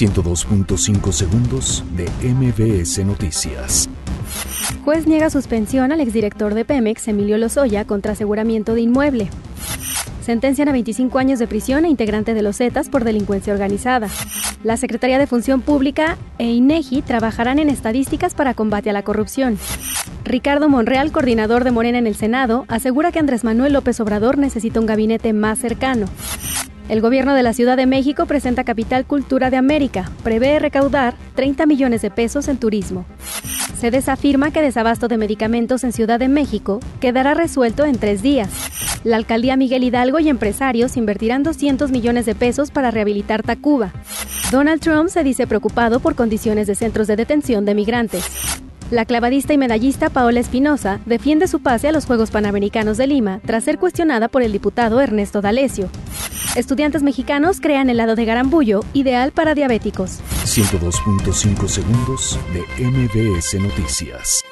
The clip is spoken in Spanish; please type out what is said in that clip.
102.5 segundos de MBS Noticias. Juez niega suspensión al exdirector de Pemex, Emilio Lozoya, contra aseguramiento de inmueble. Sentencian a 25 años de prisión a integrante de los Zetas por delincuencia organizada. La Secretaría de Función Pública e INEGI trabajarán en estadísticas para combate a la corrupción. Ricardo Monreal, coordinador de Morena en el Senado, asegura que Andrés Manuel López Obrador necesita un gabinete más cercano. El gobierno de la Ciudad de México presenta Capital Cultura de América. Prevé recaudar 30 millones de pesos en turismo. Se desafirma que desabasto de medicamentos en Ciudad de México quedará resuelto en tres días. La alcaldía Miguel Hidalgo y empresarios invertirán 200 millones de pesos para rehabilitar Tacuba. Donald Trump se dice preocupado por condiciones de centros de detención de migrantes. La clavadista y medallista Paola Espinosa defiende su pase a los Juegos Panamericanos de Lima tras ser cuestionada por el diputado Ernesto D'Alessio. Estudiantes mexicanos crean helado de garambullo ideal para diabéticos. 102.5 segundos de MBS Noticias.